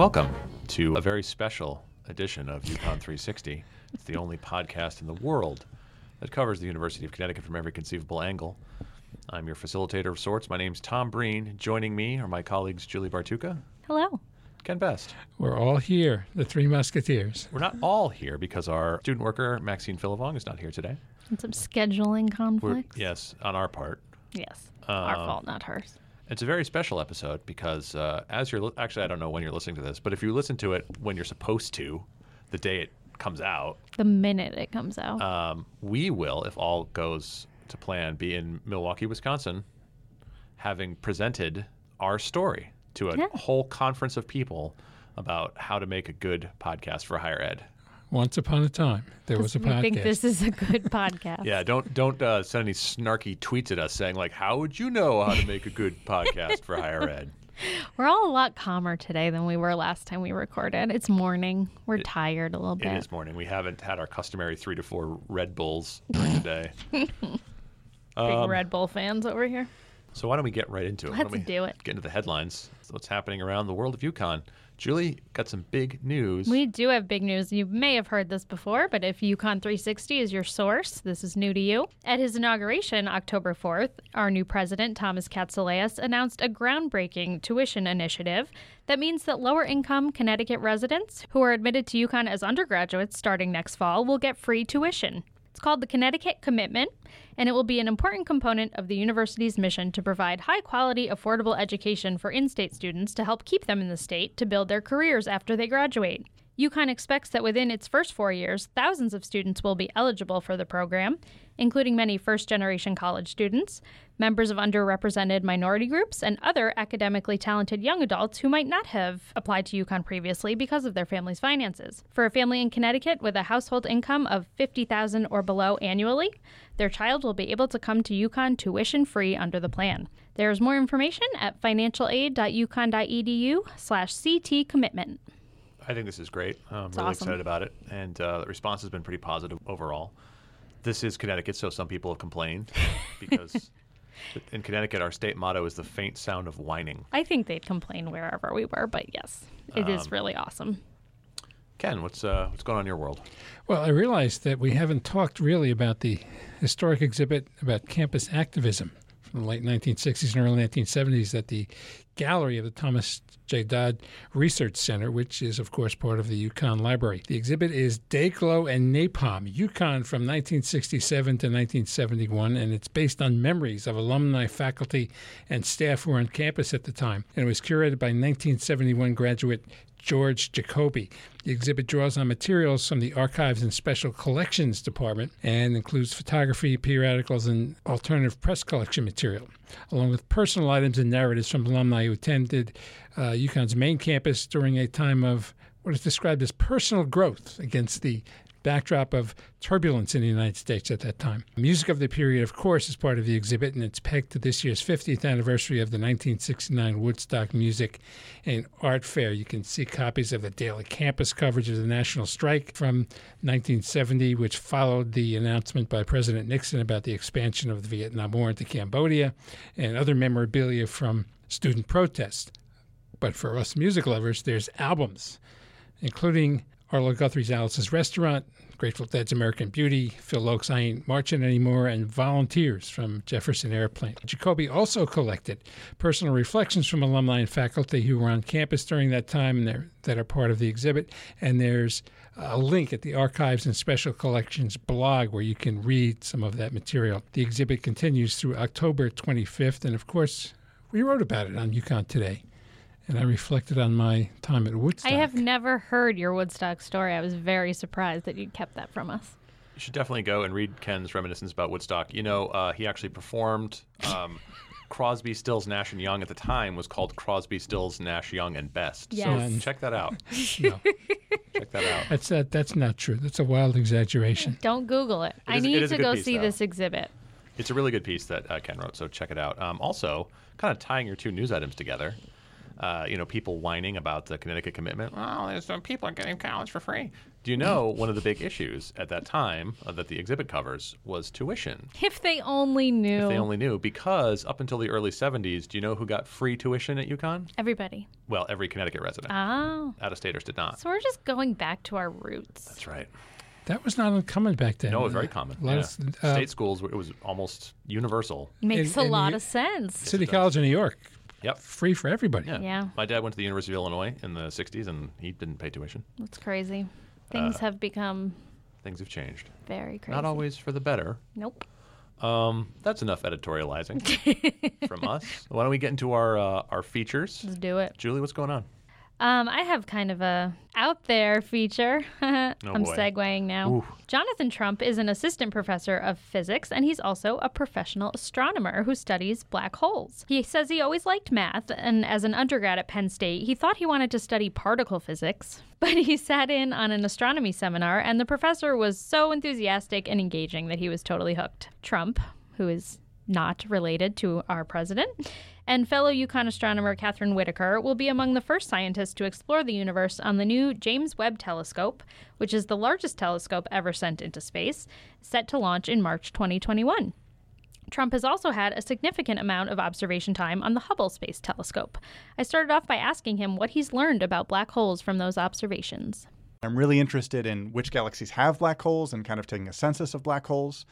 welcome to a very special edition of UConn 360. It's the only podcast in the world that covers the University of Connecticut from every conceivable angle. I'm your facilitator of sorts. My name's Tom Breen. Joining me are my colleagues Julie Bartuca, Hello. Ken Best. We're all here, the Three Musketeers. We're not all here because our student worker Maxine Philivong is not here today. And some scheduling We're, yes, on our part. Yes. Our Um, fault, not hers. It's a very special episode because uh, as you're li- actually I don't know when you're listening to this, but if you listen to it when you're supposed to, the day it comes out, The minute it comes out. um, we will, if all goes to plan, be in Milwaukee, Wisconsin, having presented our story to a Yeah. whole conference of people about how to make a good podcast for higher ed. Once upon a time, there was a we podcast. I think this is a good podcast. Yeah, don't don't uh, send any snarky tweets at us saying like, "How would you know how to make a good podcast for higher ed?" We're all a lot calmer today than we were last time we recorded. It's morning. We're tired a little bit. is morning. We haven't had our customary three to four Red Bulls during the day. Big Red Bull fans over here. So why don't we get right into it? Why Let's don't we do it. Get into the headlines. So what's happening around the world of UConn? Julie got some big news. We do have big news. You may have heard this before, but if UConn 360 is your source, this is new to you. At his inauguration, October 4th, our new president, Thomas Katsouleas, announced a groundbreaking tuition initiative that means that lower income Connecticut residents who are admitted to UConn as undergraduates starting next fall will get free tuition. Called the Connecticut Commitment, and it will be an important component of the university's mission to provide high quality, affordable education for in state students to help keep them in the state to build their careers after they graduate. UConn expects that within its first four years, thousands of students will be eligible for the program, including many first generation college students, members of underrepresented minority groups, and other academically talented young adults who might not have applied to UConn previously because of their family's finances. For a family in Connecticut with a household income of 50000 or below annually, their child will be able to come to UConn tuition free under the plan. There's more information at financialaid.uconn.edu slash CT. I think this is great. I'm really awesome. excited about it, and uh, the response has been pretty positive overall. This is Connecticut, so some people have complained because in Connecticut, our state motto is the faint sound of whining. I think they'd complain wherever we were, but yes, it is really awesome. Ken, what's uh, what's going on in your world? well, I realized that we haven't talked really about the historic exhibit about campus activism from the late 1960s and early 1970s at the gallery of the Thomas J. Dodd Research Center, which is, of course, part of the UConn Library. The exhibit is Day-Glo and Napalm, UConn from 1967 to 1971, and it's based on memories of alumni, faculty, and staff who were on campus at the time. And it was curated by 1971 graduate George Jacoby. The exhibit draws on materials from the Archives and Special Collections Department and includes photography, periodicals, and alternative press collection material, along with personal items and narratives from alumni who attended uh, UConn's main campus during a time of what is described as personal growth against the backdrop of turbulence in the United States at that time. Music of the period, of course, is part of the exhibit, and it's pegged to this year's 50th anniversary of the 1969 Woodstock Music and Art Fair. You can see copies of the daily campus coverage of the national strike from 1970, which followed the announcement by President Nixon about the expansion of the Vietnam War into Cambodia, and other memorabilia from student protests. But for us music lovers, there's albums, including Arlo Guthrie's Alice's Restaurant, Grateful Dead's American Beauty, Phil Ochs' I Ain't Marching Anymore, and Volunteers from Jefferson Airplane. Jacoby also collected personal reflections from alumni and faculty who were on campus during that time and that are part of the exhibit. And there's a link at the Archives and Special Collections blog where you can read some of that material. The exhibit continues through October 25th, and of course, we wrote about it on UConn Today. And I reflected on my time at Woodstock. I have never heard your Woodstock story. I was very surprised that you kept that from us. You should definitely go and read Ken's reminiscence about Woodstock. You know, uh, he actually performed. Um, Crosby, Stills, Nash and Young at the time was called Crosby, Stills, Nash, Young and Best. Yes. So check that out. No. check that out. That's that. That's not true. That's a wild exaggeration. Don't Google it. I is- need is a to go piece, see though. this exhibit. It's a really good piece that uh, Ken wrote, so check it out. Um, also, kind of tying your two news items together, uh, you know, people whining about the Connecticut commitment. Well, there's some people are getting college for free. Do you know one of the big issues at that time uh, that the exhibit covers was tuition? If they only knew. If they only knew, because up until the early 70s, do you know who got free tuition at UConn? Everybody. Well, every Connecticut resident. Oh. Out of staters did not. So we're just going back to our roots. That's right. That was not uncommon back then. No, it was very common. A lot Yeah. of, uh, State schools, it was almost universal. Makes in a lot the- of sense. City it. College in New York, Yep. free for everybody. Yeah. Yeah. My dad went to the University of Illinois in the 60s, and he didn't pay tuition. That's crazy. Things Uh, have become Things have changed. very crazy. Not always for the better. Nope. Um, that's enough editorializing from us. Why don't we get into our uh, our features? Let's do it. Julie, what's going on? Um, I have kind of a out there feature. I'm boy. segueing now. Ooh. Jonathan Trump is an assistant professor of physics, and he's also a professional astronomer who studies black holes. He says he always liked math, and as an undergrad at Penn State, he thought he wanted to study particle physics. But he sat in on an astronomy seminar, and the professor was so enthusiastic and engaging that he was totally hooked. Trump, who is not related to our president, and fellow UConn astronomer Katherine Whitaker will be among the first scientists to explore the universe on the new James Webb Telescope, which is the largest telescope ever sent into space, set to launch in March 2021. Trump has also had a significant amount of observation time on the Hubble Space Telescope. I started off by asking him what he's learned about black holes from those observations. I'm really interested in which galaxies have black holes and kind of taking a census of black holes.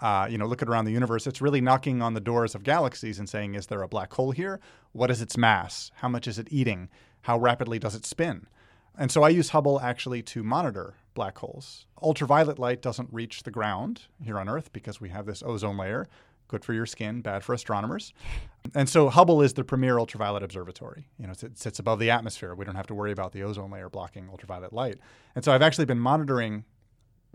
Uh, you know, looking around the universe, it's really knocking on the doors of galaxies and saying, is there a black hole here? What is its mass? How much is it eating? How rapidly does it spin? And so I use Hubble actually to monitor black holes. Ultraviolet light doesn't reach the ground here on Earth because we have this ozone layer. Good for your skin, bad for astronomers. And so Hubble is the premier ultraviolet observatory. You know, it sits above the atmosphere. We don't have to worry about the ozone layer blocking ultraviolet light. And so I've actually been monitoring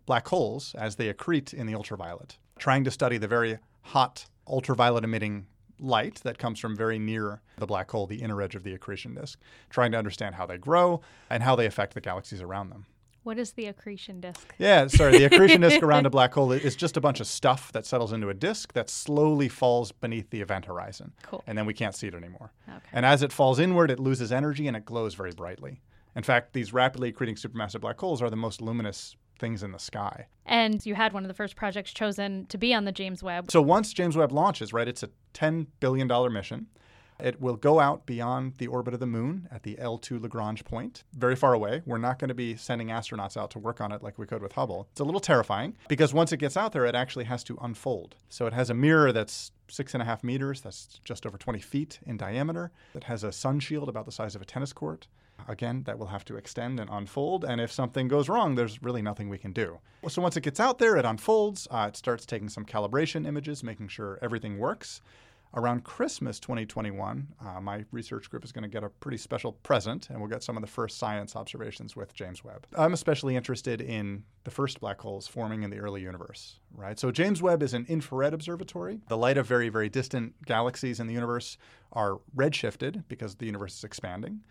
black holes as they accrete in the ultraviolet, trying to study the very hot ultraviolet emitting light that comes from very near the black hole, the inner edge of the accretion disk, trying to understand how they grow and how they affect the galaxies around them. What is the accretion disk? Yeah, sorry. The accretion disk around a black hole is just a bunch of stuff that settles into a disk that slowly falls beneath the event horizon. Cool. And then we can't see it anymore. Okay. And as it falls inward, it loses energy and it glows very brightly. In fact, these rapidly accreting supermassive black holes are the most luminous things in the sky. And you had one of the first projects chosen to be on the James Webb. So once James Webb launches, right, it's a $10 billion mission. It will go out beyond the orbit of the moon at the L2 Lagrange point, very far away. We're not going to be sending astronauts out to work on it like we could with Hubble. It's a little terrifying because once it gets out there, it actually has to unfold. So it has a mirror that's six and a half meters, that's just over 20 feet in diameter. It has a sun shield about the size of a tennis court. Again, that will have to extend and unfold. And if something goes wrong, there's really nothing we can do. So once it gets out there, it unfolds. Uh, it starts taking some calibration images, making sure everything works. Around Christmas 2021, uh, my research group is going to get a pretty special present, and we'll get some of the first science observations with James Webb. I'm especially interested in the first black holes forming in the early universe, right? So James Webb is an infrared observatory. The light of very, very distant galaxies in the universe are redshifted because the universe is expanding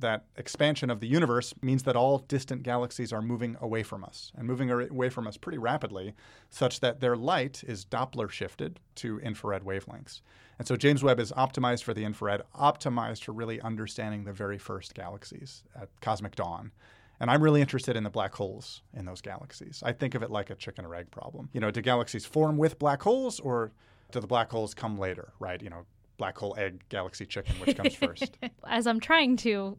that expansion of the universe means that all distant galaxies are moving away from us and moving away from us pretty rapidly, such that their light is Doppler shifted to infrared wavelengths. And so James Webb is optimized for the infrared, optimized for really understanding the very first galaxies at cosmic dawn. And I'm really interested in the black holes in those galaxies. I think of it like a chicken or egg problem. You know, do galaxies form with black holes or do the black holes come later, right? You know, black hole, egg, galaxy, chicken, which comes first? As I'm trying to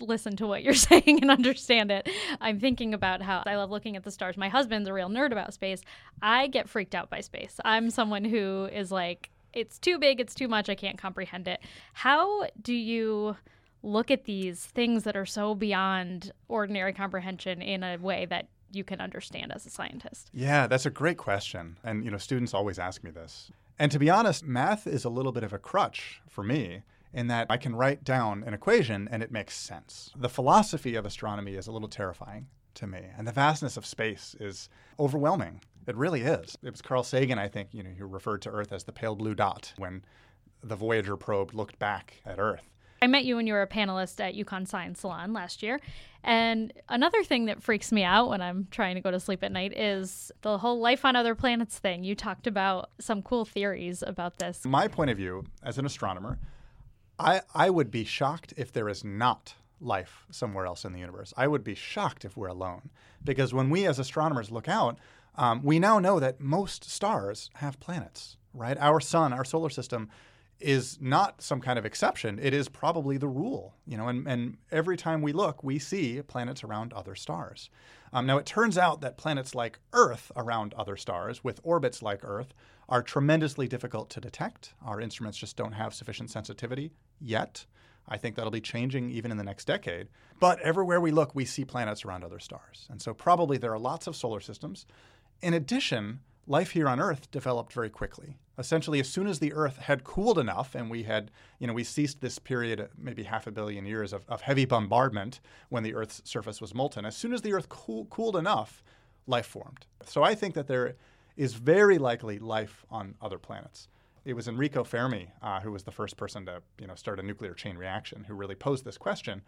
listen to what you're saying and understand it, I'm thinking about how I love looking at the stars. My husband's a real nerd about space. I get freaked out by space. I'm someone who is like, it's too big, it's too much, I can't comprehend it. How do you look at these things that are so beyond ordinary comprehension in a way that you can understand as a scientist? Yeah, that's a great question. And you know, students always ask me this. And to be honest, math is a little bit of a crutch for me in that I can write down an equation and it makes sense. The philosophy of astronomy is a little terrifying to me, and the vastness of space is overwhelming. It really is. It was Carl Sagan, I think, you know, who referred to Earth as the pale blue dot when the Voyager probe looked back at Earth. I met you when you were a panelist at UConn Science Salon last year. And another thing that freaks me out when I'm trying to go to sleep at night is the whole life on other planets thing. You talked about some cool theories about this. My point of view as an astronomer, I, I would be shocked if there is not life somewhere else in the universe. I would be shocked if we're alone. Because when we as astronomers look out, um, we now know that most stars have planets, right? Our sun, our solar system, is not some kind of exception. It is probably the rule, you know. And, and every time we look, we see planets around other stars. Um, now, it turns out that planets like Earth around other stars, with orbits like Earth, are tremendously difficult to detect. Our instruments just don't have sufficient sensitivity yet. I think that'll be changing even in the next decade. But everywhere we look, we see planets around other stars. And so probably there are lots of solar systems. In addition, life here on Earth developed very quickly. Essentially, as soon as the Earth had cooled enough and we had, you know, we ceased this period, maybe half a billion years of, of heavy bombardment when the Earth's surface was molten, as soon as the Earth cool, cooled enough, life formed. So I think that there is very likely life on other planets. It was Enrico Fermi uh, who was the first person to, you know, start a nuclear chain reaction who really posed this question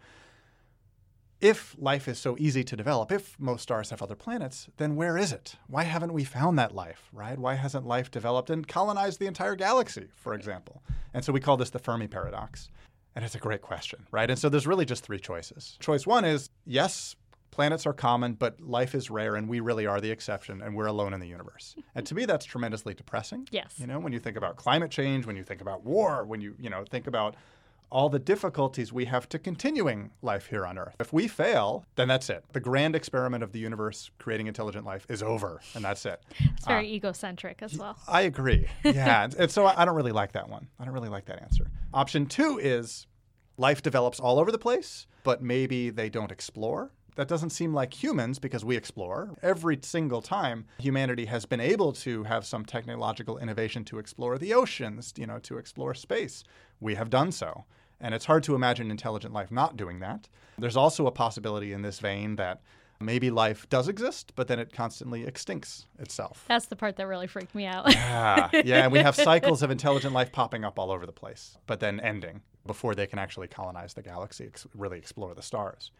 if life is so easy to develop, if most stars have other planets, then where is it? Why haven't we found that life, right? Why hasn't life developed and colonized the entire galaxy, for example? And so we call this the Fermi paradox. And it's a great question, right? And so there's really just three choices. Choice one is yes, planets are common, but life is rare and we really are the exception and we're alone in the universe. and to me that's tremendously depressing. Yes. You know, when you think about climate change, when you think about war, when you, you know, think about all the difficulties we have to continuing life here on Earth. If we fail, then that's it. The grand experiment of the universe creating intelligent life is over, and that's it. It's very uh, egocentric as well. I agree. Yeah. and, and so I don't really like that one. I don't really like that answer. Option two is life develops all over the place, but maybe they don't explore. That doesn't seem like humans because we explore. Every single time humanity has been able to have some technological innovation to explore the oceans, you know, to explore space, we have done so. And it's hard to imagine intelligent life not doing that. There's also a possibility in this vein that maybe life does exist, but then it constantly extincts itself. That's the part that really freaked me out. yeah, yeah, and we have cycles of intelligent life popping up all over the place, but then ending before they can actually colonize the galaxy, ex- really explore the stars.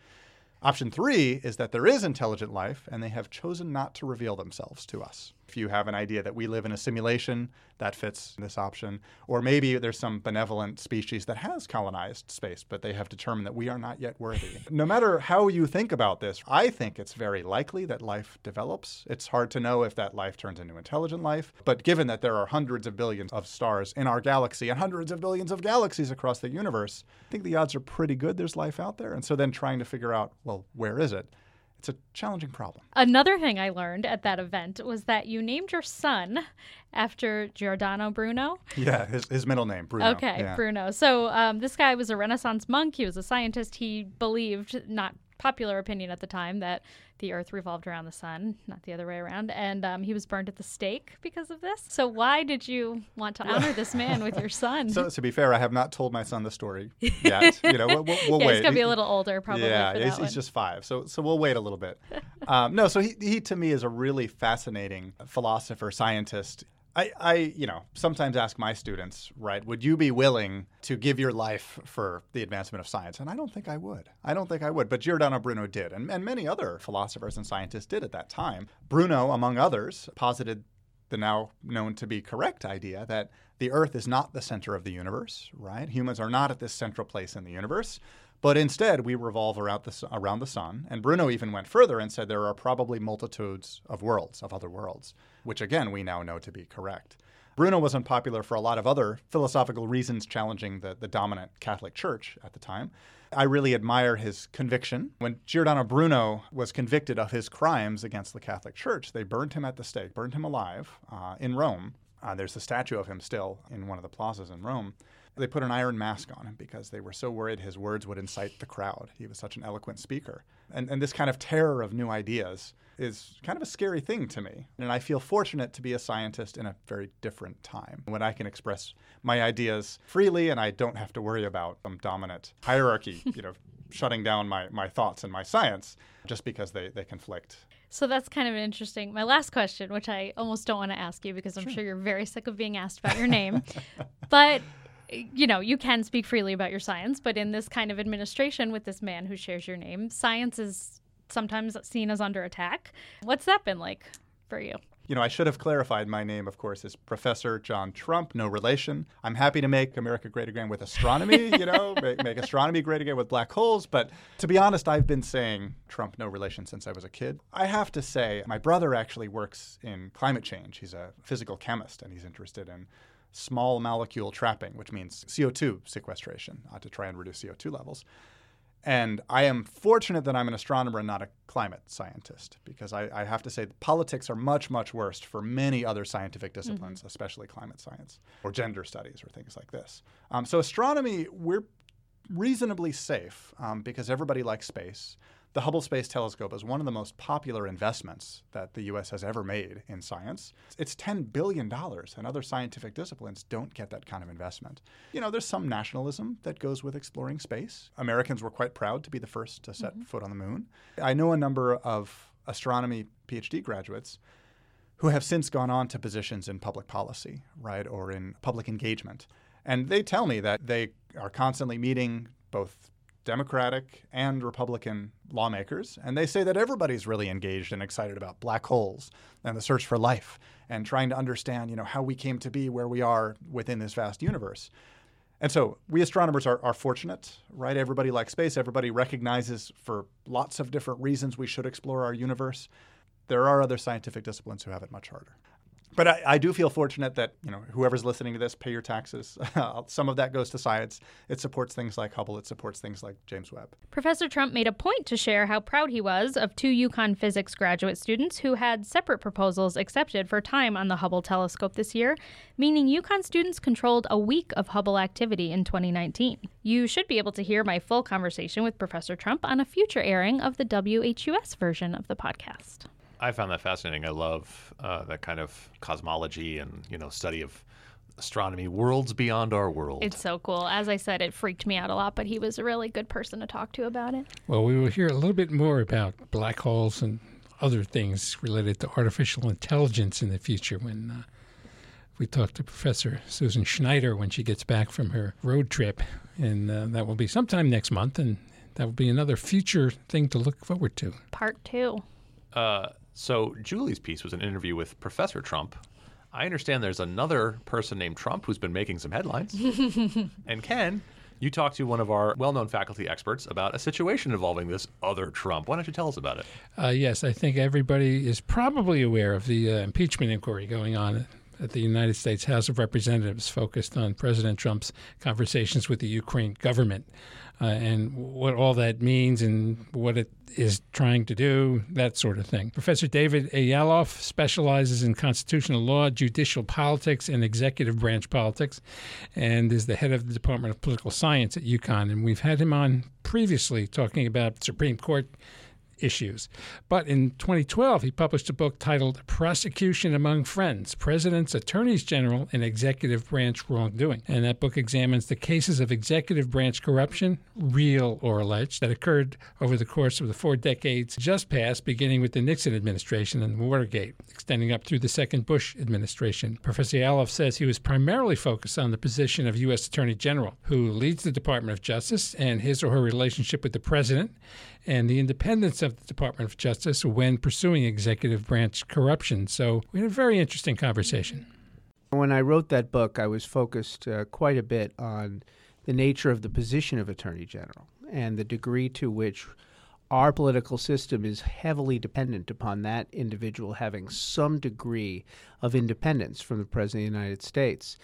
Option three is that there is intelligent life and they have chosen not to reveal themselves to us. If you have an idea that we live in a simulation, that fits this option. Or maybe there's some benevolent species that has colonized space, but they have determined that we are not yet worthy. no matter how you think about this, I think it's very likely that life develops. It's hard to know if that life turns into intelligent life, but given that there are hundreds of billions of stars in our galaxy and hundreds of billions of galaxies across the universe, I think the odds are pretty good there's life out there. And so then trying to figure out, well, where is it? It's a challenging problem. Another thing I learned at that event was that you named your son after Giordano Bruno. Yeah, his, his middle name, Bruno. Okay, yeah. Bruno. So um, this guy was a Renaissance monk. He was a scientist. He believed, not popular opinion at the time, that the Earth revolved around the sun, not the other way around. And um, he was burned at the stake because of this. So why did you want to honor this man with your son? So to be fair, I have not told my son the story yet. you know, we'll, we'll, yeah, wait. He's gonna be a little older, probably. Yeah, he's, he's, just five, so so we'll wait a little bit. Um, no, so he, he to me is a really fascinating philosopher, scientist. I, I, you know, sometimes ask my students, right, would you be willing to give your life for the advancement of science? And I don't think I would. I don't think I would. But Giordano Bruno did, and, and many other philosophers and scientists did at that time. Bruno, among others, posited the now known to be correct idea that the Earth is not the center of the universe, right? Humans are not at this central place in the universe. But instead, we revolve around the, around the sun. And Bruno even went further and said there are probably multitudes of worlds, of other worlds, which again, we now know to be correct. Bruno was unpopular for a lot of other philosophical reasons challenging the, the dominant Catholic Church at the time. I really admire his conviction. When Giordano Bruno was convicted of his crimes against the Catholic Church, they burned him at the stake, burned him alive uh, in Rome. Uh, there's a statue of him still in one of the plazas in Rome. They put an iron mask on him because they were so worried his words would incite the crowd. He was such an eloquent speaker. And, and this kind of terror of new ideas is kind of a scary thing to me. And I feel fortunate to be a scientist in a very different time when I can express my ideas freely and I don't have to worry about some dominant hierarchy, you know, shutting down my, my thoughts and my science just because they, they conflict. So that's kind of interesting. My last question, which I almost don't want to ask you because I'm sure, sure you're very sick of being asked about your name, but you know, you can speak freely about your science, but in this kind of administration with this man who shares your name, science is sometimes seen as under attack. What's that been like for you? You know, I should have clarified my name, of course, is Professor John Trump, no relation. I'm happy to make America great again with astronomy, you know, make, make astronomy great again with black holes. But to be honest, I've been saying Trump, no relation since I was a kid. I have to say, my brother actually works in climate change. He's a physical chemist and he's interested in small molecule trapping, which means CO2 sequestration uh, to try and reduce CO2 levels. And I am fortunate that I'm an astronomer and not a climate scientist because I, I have to say politics are much, much worse for many other scientific disciplines, mm-hmm. especially climate science or gender studies or things like this. Um, so, astronomy, we're reasonably safe um, because everybody likes space the Hubble Space Telescope is one of the most popular investments that the U.S. has ever made in science. It's $10 billion, and other scientific disciplines don't get that kind of investment. You know, there's some nationalism that goes with exploring space. Americans were quite proud to be the first to set mm-hmm. foot on the moon. I know a number of astronomy PhD graduates who have since gone on to positions in public policy, right, or in public engagement. And they tell me that they are constantly meeting both Democratic and Republican lawmakers, and they say that everybody's really engaged and excited about black holes and the search for life and trying to understand, you know, how we came to be where we are within this vast universe. And so we astronomers are, are fortunate, right? Everybody likes space. Everybody recognizes for lots of different reasons we should explore our universe. There are other scientific disciplines who have it much harder but I, I, do feel fortunate that you know whoever's listening to this, pay your taxes. Some of that goes to science. It supports things like Hubble. It supports things like James Webb. Professor Trump made a point to share how proud he was of two UConn physics graduate students who had separate proposals accepted for time on the Hubble telescope this year, meaning UConn students controlled a week of Hubble activity in 2019. You should be able to hear my full conversation with Professor Trump on a future airing of the WHUS version of the podcast. I found that fascinating. I love uh, that kind of cosmology and you know study of astronomy, worlds beyond our world. It's so cool. As I said, it freaked me out a lot, but he was a really good person to talk to about it. Well, we will hear a little bit more about black holes and other things related to artificial intelligence in the future when uh, we talk to Professor Susan Schneider when she gets back from her road trip, and uh, that will be sometime next month, and that will be another future thing to look forward to. Part two. Uh, so Julie's piece was an interview with Professor Trump. I understand there's another person named Trump who's been making some headlines. and Ken, you talked to one of our well-known faculty experts about a situation involving this other Trump. Why don't you tell us about it? Uh, yes, I think everybody is probably aware of the uh, impeachment inquiry going on at the United States House of Representatives, focused on President Trump's conversations with the Ukraine government uh, and what all that means and what it is trying to do, that sort of thing. Professor David Yalof specializes in constitutional law, judicial politics, and executive branch politics, and is the head of the Department of Political Science at UConn. And we've had him on previously talking about Supreme Court issues. But in 2012, he published a book titled Prosecution Among Friends Presidents, Attorneys General, and Executive Branch Wrongdoing. And that book examines the cases of executive branch corruption, real or alleged, that occurred over the course of the four decades just past, beginning with the Nixon administration and Watergate, extending up through the second Bush administration. Professor Yalof says he was primarily focused on the position of U.S. Attorney General, who leads the Department of Justice and his or her relationship with the president and the independence of the Department of Justice when pursuing executive branch corruption. So we had a very interesting conversation. When I wrote that book, I was focused uh, quite a bit on the nature of the position of Attorney General and the degree to which our political system is heavily dependent upon that individual having some degree of independence from the President of the United States.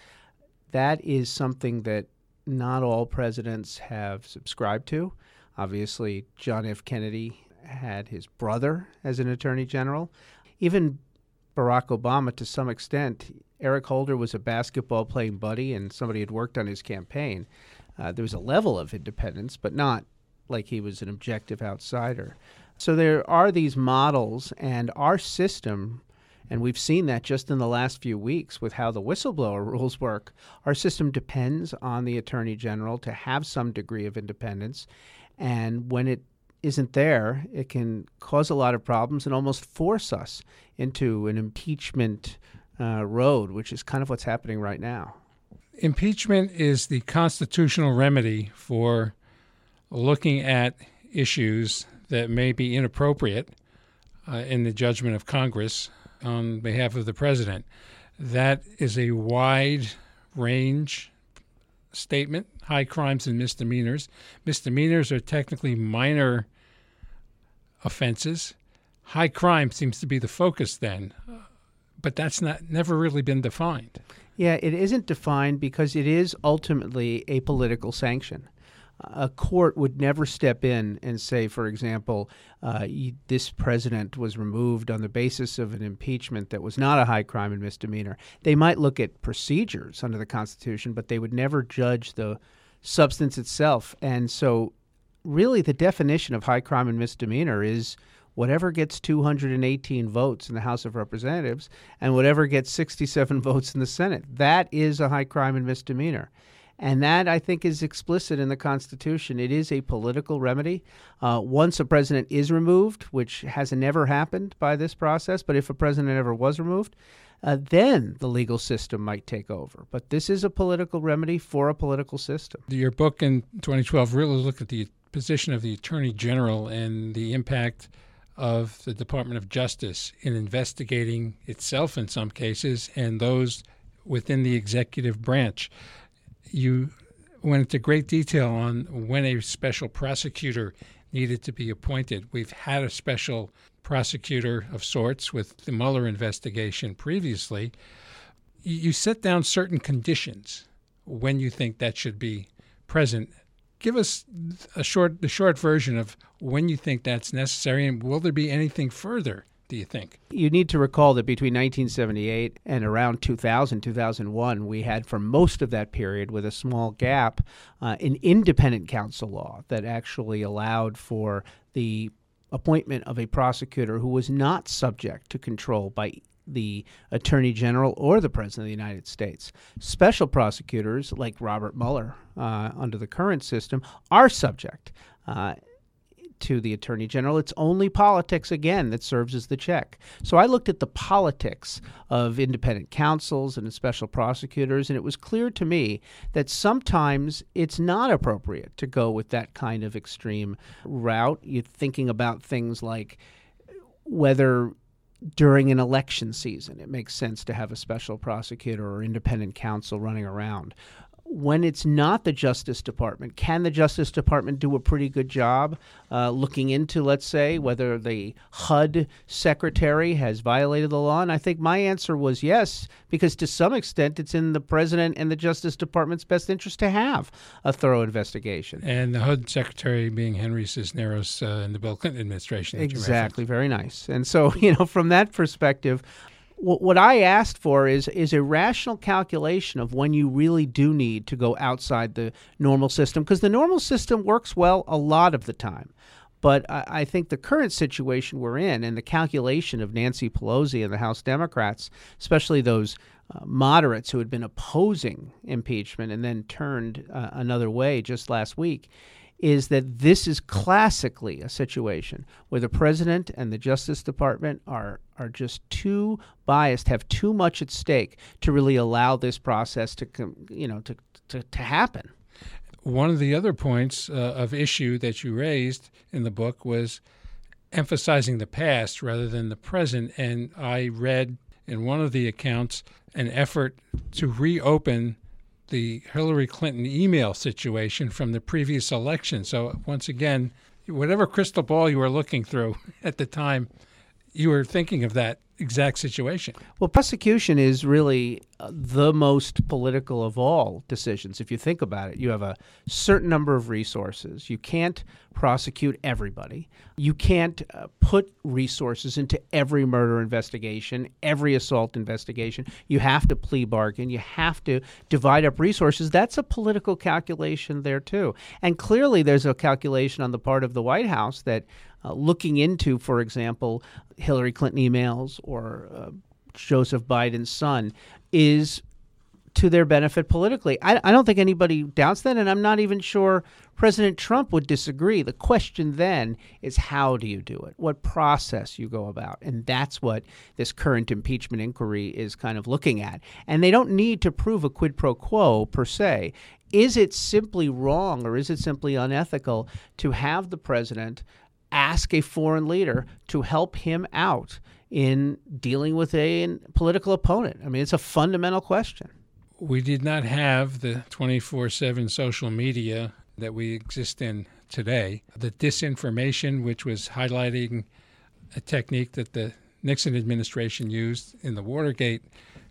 That is something that not all presidents have subscribed to. Obviously, John F. Kennedy had his brother as an attorney general. Even Barack Obama, to some extent, Eric Holder was a basketball playing buddy and somebody had worked on his campaign. Uh, there was a level of independence, but not like he was an objective outsider. So there are these models, and our system, and we've seen that just in the last few weeks with how the whistleblower rules work, our system depends on the attorney general to have some degree of independence. And when it isn't there, it can cause a lot of problems and almost force us into an impeachment uh, road, which is kind of what's happening right now. Impeachment is the constitutional remedy for looking at issues that may be inappropriate uh, in the judgment of Congress on behalf of the president. That is a wide range statement high crimes and misdemeanors. Misdemeanors are technically minor offenses. High crime seems to be the focus then, but that's not never really been defined. Yeah, it isn't defined because it is ultimately a political sanction. A court would never step in and say, for example, uh, this president was removed on the basis of an impeachment that was not a high crime and misdemeanor. They might look at procedures under the Constitution, but they would never judge the substance itself. And so, really, the definition of high crime and misdemeanor is whatever gets 218 votes in the House of Representatives and whatever gets 67 votes in the Senate. That is a high crime and misdemeanor. And that, I think, is explicit in the Constitution. It is a political remedy. Uh, once a president is removed, which has never happened by this process, but if a president ever was removed, uh, then the legal system might take over. But this is a political remedy for a political system. Your book in 2012 really looked at the position of the Attorney General and the impact of the Department of Justice in investigating itself in some cases and those within the executive branch. You went into great detail on when a special prosecutor needed to be appointed. We've had a special prosecutor of sorts with the Mueller investigation previously. You set down certain conditions when you think that should be present give us a short the short version of when you think that's necessary and will there be anything further do you think? You need to recall that between 1978 and around 2000, 2001, we had for most of that period, with a small gap, uh, an independent counsel law that actually allowed for the appointment of a prosecutor who was not subject to control by the Attorney General or the President of the United States. Special prosecutors, like Robert Mueller uh, under the current system, are subject. Uh, to the Attorney General. It's only politics, again, that serves as the check. So I looked at the politics of independent counsels and special prosecutors, and it was clear to me that sometimes it's not appropriate to go with that kind of extreme route. You're thinking about things like whether during an election season. It makes sense to have a special prosecutor or independent counsel running around when it's not the Justice Department, can the Justice Department do a pretty good job uh, looking into, let's say, whether the HUD secretary has violated the law? And I think my answer was yes, because to some extent it's in the President and the Justice Department's best interest to have a thorough investigation. And the HUD secretary being Henry Cisneros uh, in the Bill Clinton administration. Exactly, very nice. And so, you know, from that perspective, what I asked for is is a rational calculation of when you really do need to go outside the normal system because the normal system works well a lot of the time. But I, I think the current situation we're in and the calculation of Nancy Pelosi and the House Democrats, especially those uh, moderates who had been opposing impeachment and then turned uh, another way just last week, is that this is classically a situation where the president and the Justice Department are are just too biased, have too much at stake to really allow this process to you know to to, to happen. One of the other points uh, of issue that you raised in the book was emphasizing the past rather than the present, and I read in one of the accounts an effort to reopen the Hillary Clinton email situation from the previous election. So, once again, whatever crystal ball you were looking through at the time, you were thinking of that exact situation. Well, prosecution is really the most political of all decisions. If you think about it, you have a certain number of resources. You can't prosecute everybody. You can't uh, put resources into every murder investigation, every assault investigation. You have to plea bargain. You have to divide up resources. That's a political calculation there, too. And clearly, there's a calculation on the part of the White House that uh, looking into, for example, Hillary Clinton emails or uh, Joseph Biden's son is to their benefit politically. I, I, don't think anybody doubts that, and I'm not even sure President Trump would disagree. The question then is how do you do it? What process you go about? And that's what this current impeachment inquiry is kind of looking at. And they don't need to prove a quid pro quo per se. Is it simply wrong or is it simply unethical to have the president ask a foreign leader to help him out in dealing with a political opponent? I mean, it's a fundamental question. We did not have the 24 7 social media that we exist in today. The disinformation, which was highlighting a technique that the Nixon administration used in the Watergate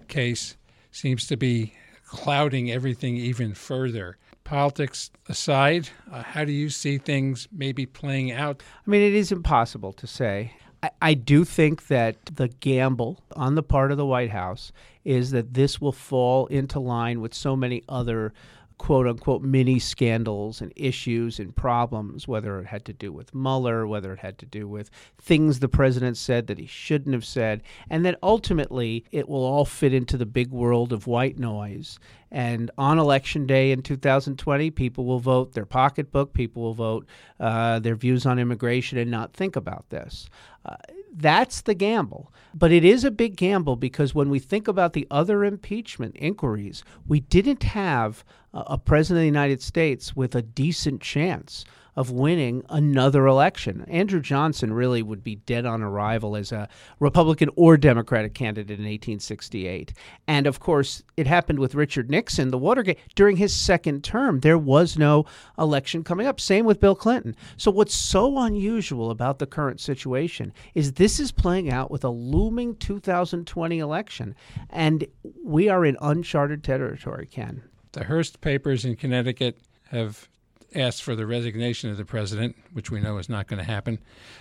case, seems to be clouding everything even further. Politics aside, uh, how do you see things maybe playing out? I mean, it is impossible to say. I, I do think that the gamble on the part of the White House is that this will fall into line with so many other quote unquote mini scandals and issues and problems, whether it had to do with Mueller, whether it had to do with things the president said that he shouldn't have said, and that ultimately it will all fit into the big world of white noise. And on election day in 2020, people will vote their pocketbook, people will vote uh, their views on immigration and not think about this. Uh, that's the gamble. But it is a big gamble because when we think about the other impeachment inquiries, we didn't have a president of the United States with a decent chance of winning another election. Andrew Johnson really would be dead on arrival as a Republican or Democratic candidate in 1868. And of course, it happened with Richard Nixon, the Watergate. During his second term, there was no election coming up. Same with Bill Clinton. So, what's so unusual about the current situation is this is playing out with a looming 2020 election. And we are in uncharted territory, Ken. The Hearst papers in Connecticut have asked for the resignation of the president, which we know is not going to happen.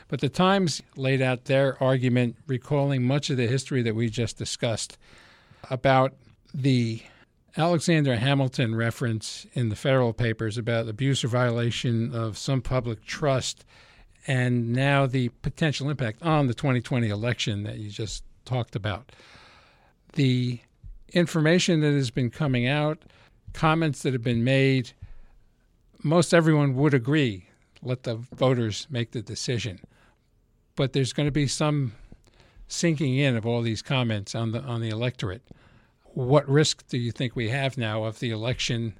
But the Times laid out their argument, recalling much of the history that we just discussed about the Alexander Hamilton reference in the federal papers about abuse or violation of some public trust, and now the potential impact on the 2020 election that you just talked about. The information that has been coming out, comments that have been made, most everyone would agree let the voters make the decision. But there's going to be some sinking in of all these comments on the on the electorate. What risk do you think we have now of the election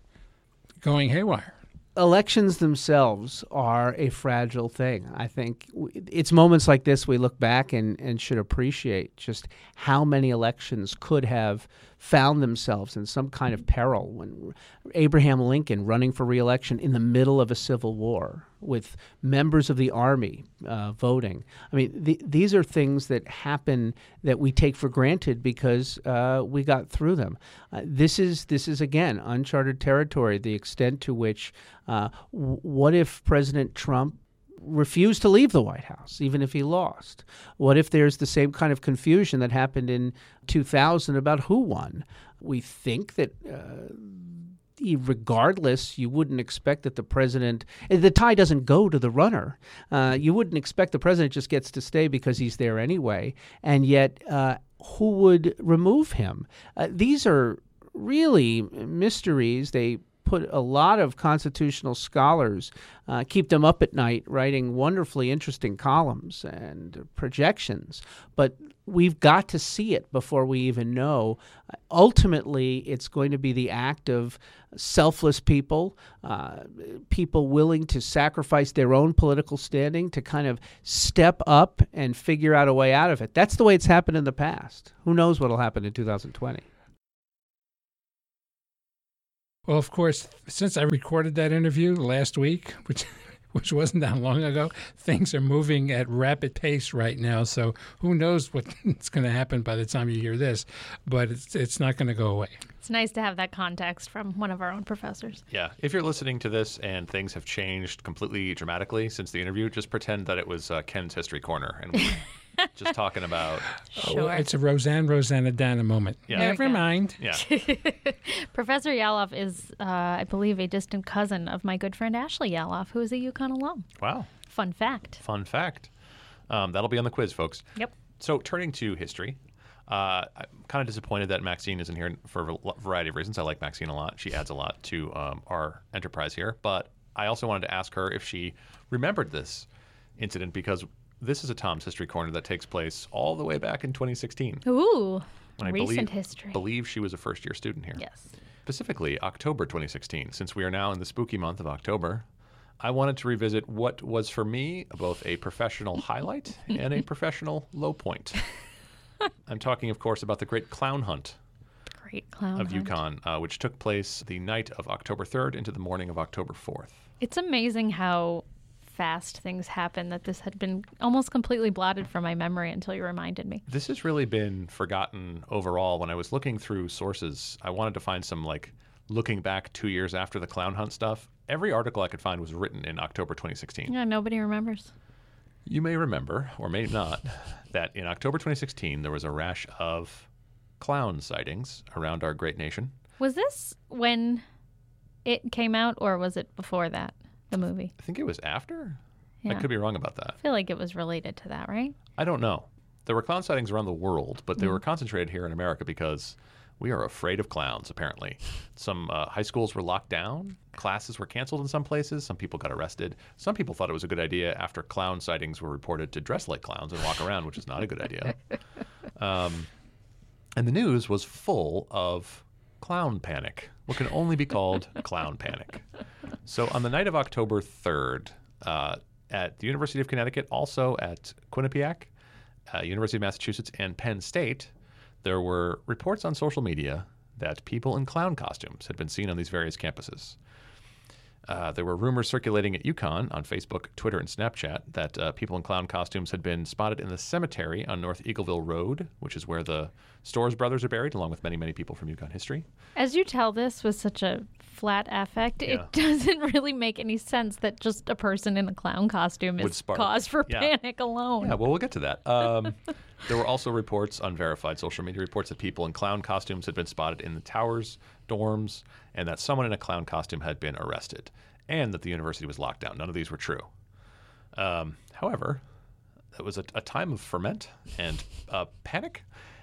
going haywire? Elections themselves are a fragile thing. I think it's moments like this we look back and, and should appreciate just how many elections could have found themselves in some kind of peril when Abraham Lincoln running for reelection in the middle of a civil war with members of the army uh, voting. I mean, the, these are things that happen that we take for granted because uh, we got through them. Uh, this is this is again uncharted territory. The extent to which, uh, what if President Trump refused to leave the White House, even if he lost? What if there's the same kind of confusion that happened in 2000 about who won? We think that. Uh, regardless, you wouldn't expect that the president, the tie doesn't go to the runner. Uh, you wouldn't expect the president just gets to stay because he's there anyway. And yet, uh, who would remove him? Uh, these are really mysteries. They put a lot of constitutional scholars, uh, keep them up at night writing wonderfully interesting columns and projections. But we've got to see it before we even know. Ultimately, it's going to be the act of selfless people, uh, people willing to sacrifice their own political standing to kind of step up and figure out a way out of it. That's the way it's happened in the past. Who knows what will happen in 2020? Well, of course, since I recorded that interview last week, which which wasn't that long ago, things are moving at rapid pace right now. So who knows what's going to happen by the time you hear this? But it's it's not going to go away. It's nice to have that context from one of our own professors. Yeah, if you're listening to this and things have changed completely dramatically since the interview, just pretend that it was uh, Ken's history corner and. just talking about. Sure. Oh, it's a Roseanne Roseannadanna moment. Yeah. Never mind. Yeah. Professor Yalof is, uh, I believe, a distant cousin of my good friend Ashley Yalof, who is a UConn alum. Wow. Fun fact. Fun fact. Um, that'll be on the quiz, folks. Yep. So, turning to history, uh, I'm kind of disappointed that Maxine isn't here for a variety of reasons. I like Maxine a lot. She adds a lot to um, our enterprise here. But I also wanted to ask her if she remembered this incident because this is a Tom's History Corner that takes place all the way back in 2016. Ooh, when I recent believe, history. believe she was a first year student here. Yes. Specifically, October 2016. Since we are now in the spooky month of October, I wanted to revisit what was for me both a professional highlight and a professional low point I'm talking, of course, about the Great Clown Hunt Great clown. of. UConn, uh, which took place the night of October 3rd into the morning of October 4th. It's amazing how fast things happen that this had been almost completely blotted from my memory until you reminded me. This has really been forgotten overall. When I was looking through sources, I wanted to find some like looking back two years after the clown hunt stuff. Every article I could find was written in October 2016. Yeah, nobody remembers. You may remember, or may not, that in October 2016 there was a rash of clown sightings around our great nation. Was this when it came out, or was it before that? The movie. I think it was after. Yeah. I could be wrong about that. I feel like it was related to that, right? I don't know. There were clown sightings around the world, but they were concentrated here in America because we are afraid of clowns, apparently. Some uh, high schools were locked down, classes were canceled in some places, some people got arrested. Some people thought it was a good idea after clown sightings were reported to dress like clowns and walk around, which is not a good idea. Um, and the news was full of clown panic, what can only be called clown panic. So on the night of October 3rd, uh, at the University of Connecticut, also at Quinnipiac, uh, University of Massachusetts, and Penn State, there were reports on social media that people in clown costumes had been seen on these various campuses. Uh, there were rumors circulating at UConn on Facebook, Twitter, and Snapchat that uh, people in clown costumes had been spotted in the cemetery on North Eagleville Road, which is where the Storrs brothers are buried, along with many, many people from UConn history. As you tell this with such a flat affect, Yeah. it doesn't really make any sense that just a person in a clown costume Would is cause for yeah. panic alone. Yeah, well, we'll get to that. Um, there were also reports, unverified social media reports, that people in clown costumes had been spotted in the towers, dorms, and that someone in a clown costume had been arrested, and that the university was locked down. None of these were true. Um, however, it was a, a time of ferment and uh, panic.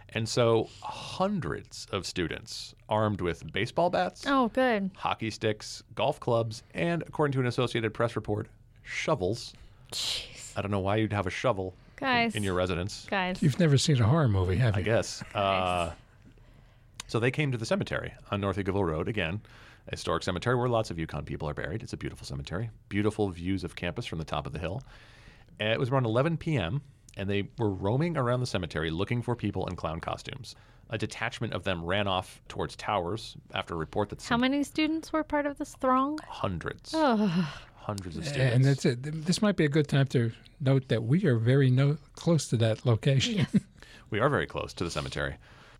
And so hundreds of students armed with baseball bats, Oh, good. hockey sticks, golf clubs, and according to an Associated Press report, shovels. Jeez. I don't know why you'd have a shovel in- Guys. in your residence. Guys. You've never seen a horror movie, have you? I guess. Uh, so they came to the cemetery on North Eagleville Road again, a historic cemetery where lots of UConn people are buried. It's a beautiful cemetery, beautiful views of campus from the top of the hill. And it was around 11 p.m. and they were roaming around the cemetery looking for people in clown costumes. A detachment of them ran off towards towers after a report that How many students were part of this throng? hundreds, Oh, hundreds of students. And that's it. This might be a good time to note that we are very no- close to that location. We are very close to the cemetery.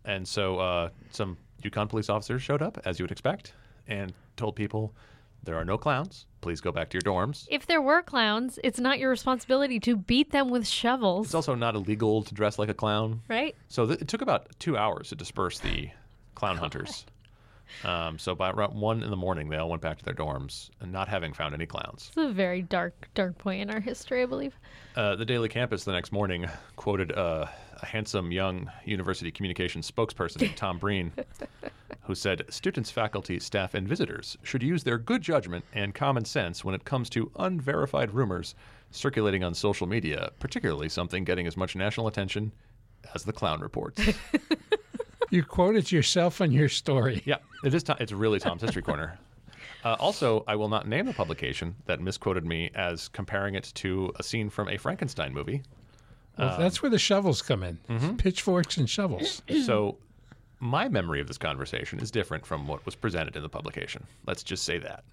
And so uh, some UConn police officers showed up, as you would expect, and told people there are no clowns. Please go back to your dorms. if there were clowns, it's not your responsibility to beat them with shovels. It's also not illegal to dress like a clown. right? So th- it took about two hours to disperse the clown hunters. Um, so by around one in the morning, they all went back to their dorms, and not having found any clowns. It's a very dark, dark point in our history, I believe. Uh, the Daily Campus the next morning quoted uh, handsome young university communications spokesperson, Tom Breen, who said students, faculty, staff, and visitors should use their good judgment and common sense when it comes to unverified rumors circulating on social media, particularly something getting as much national attention as the clown reports. you quoted yourself on your story. yeah, it is. It's really Tom's History Corner. Uh, also, I will not name the publication that misquoted me as comparing it to a scene from a Frankenstein movie. Well, that's where the shovels come in pitchforks and shovels. So, my memory of this conversation is different from what was presented in the publication. Let's just say that.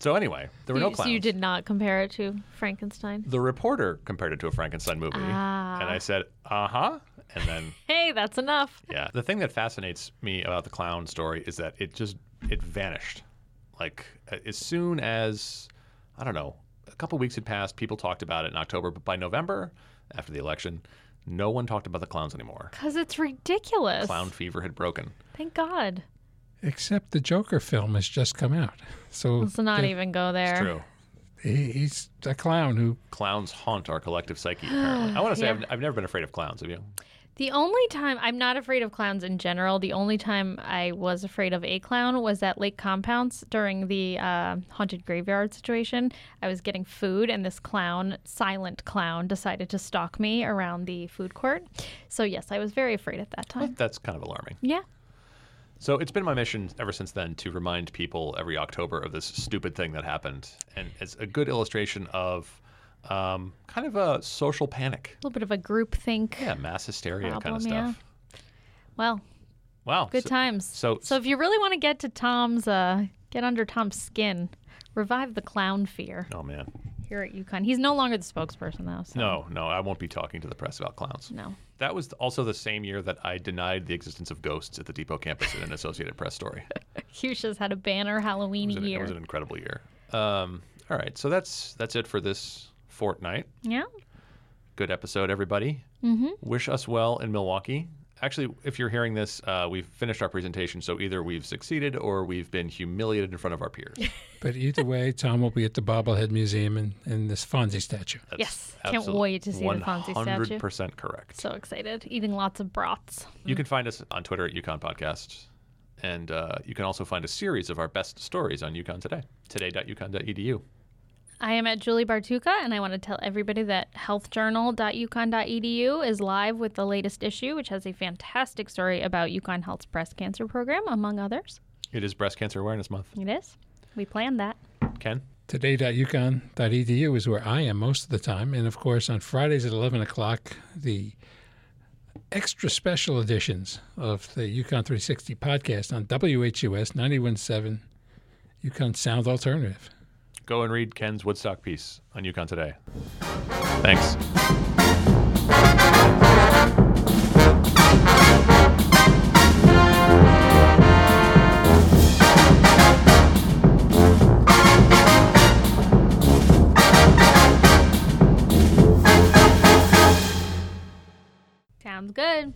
So, anyway, there were no clowns. so you did not compare it to Frankenstein? The reporter compared it to a Frankenstein movie, Ah. and I said, "Uh huh," and then Hey, that's enough. yeah. The thing that fascinates me about the clown story is that it just it vanished. Like as soon as I don't know, a couple weeks had passed, people talked about it in October, but by November, after the election, no one talked about the clowns anymore. Because it's ridiculous. Clown fever had broken. Thank God. Except the Joker film has just come out. So Let's not the- even go there. It's true. he, he's a clown who clowns haunt our collective psyche. Apparently, I want to say Yeah. I've, I've never been afraid of clowns. Have you? The only time I'm not afraid of clowns in general, the only time I was afraid of a clown was at Lake Compounce during the uh, haunted graveyard situation. I was getting food, and this clown, silent clown, decided to stalk me around the food court. So, yes, I was very afraid at that time. That's kind of alarming. Yeah. So it's been my mission ever since then to remind people every October of this stupid thing that happened, and it's a good illustration of Um, kind of a social panic. A little bit of a group think. Yeah, mass hysteria kind Problem, of yeah. stuff. Well, Wow. good so- times. so- so if you really want to get to Tom's, uh, get under Tom's skin, revive the clown fear Oh man. here at UConn. He's no longer the spokesperson though. So No, no, I won't be talking to the press about clowns. No. That was also the same year that I denied the existence of ghosts at the Depot campus in an Associated Press story. Hushas had a banner Halloween It an, it was an incredible year. Um, all right, so that's that's it for this fortnight. yeah. Good episode, everybody. Mm-hmm. Wish us well in Milwaukee. Actually, if you're hearing this, uh, we've finished our presentation, so either we've succeeded or we've been humiliated in front of our peers. But either way, Tom will be at the Bobblehead Museum and, and this Fonzie statue. That's Yes, can't wait to see the Fonzie statue. 100% correct. So excited. Eating lots of broths. You can find us on Twitter at UConn Podcast. And uh, you can also find a series of our best stories on UConn Today. Today.uconn.edu. I am at Julie Bartucca, and I want to tell everybody that healthjournal.uconn.edu is live with the latest issue, which has a fantastic story about UConn Health's breast cancer program, among others. It is Breast Cancer Awareness Month. It is. We planned that. Ken? Today.uconn.edu is where I am most of the time. And of course, on Fridays at 11 o'clock, the extra special editions of the UConn 360 podcast on WHUS 917 UConn Sound Alternative. Go and read Ken's Woodstock piece on UConn Today. Thanks. Sounds good.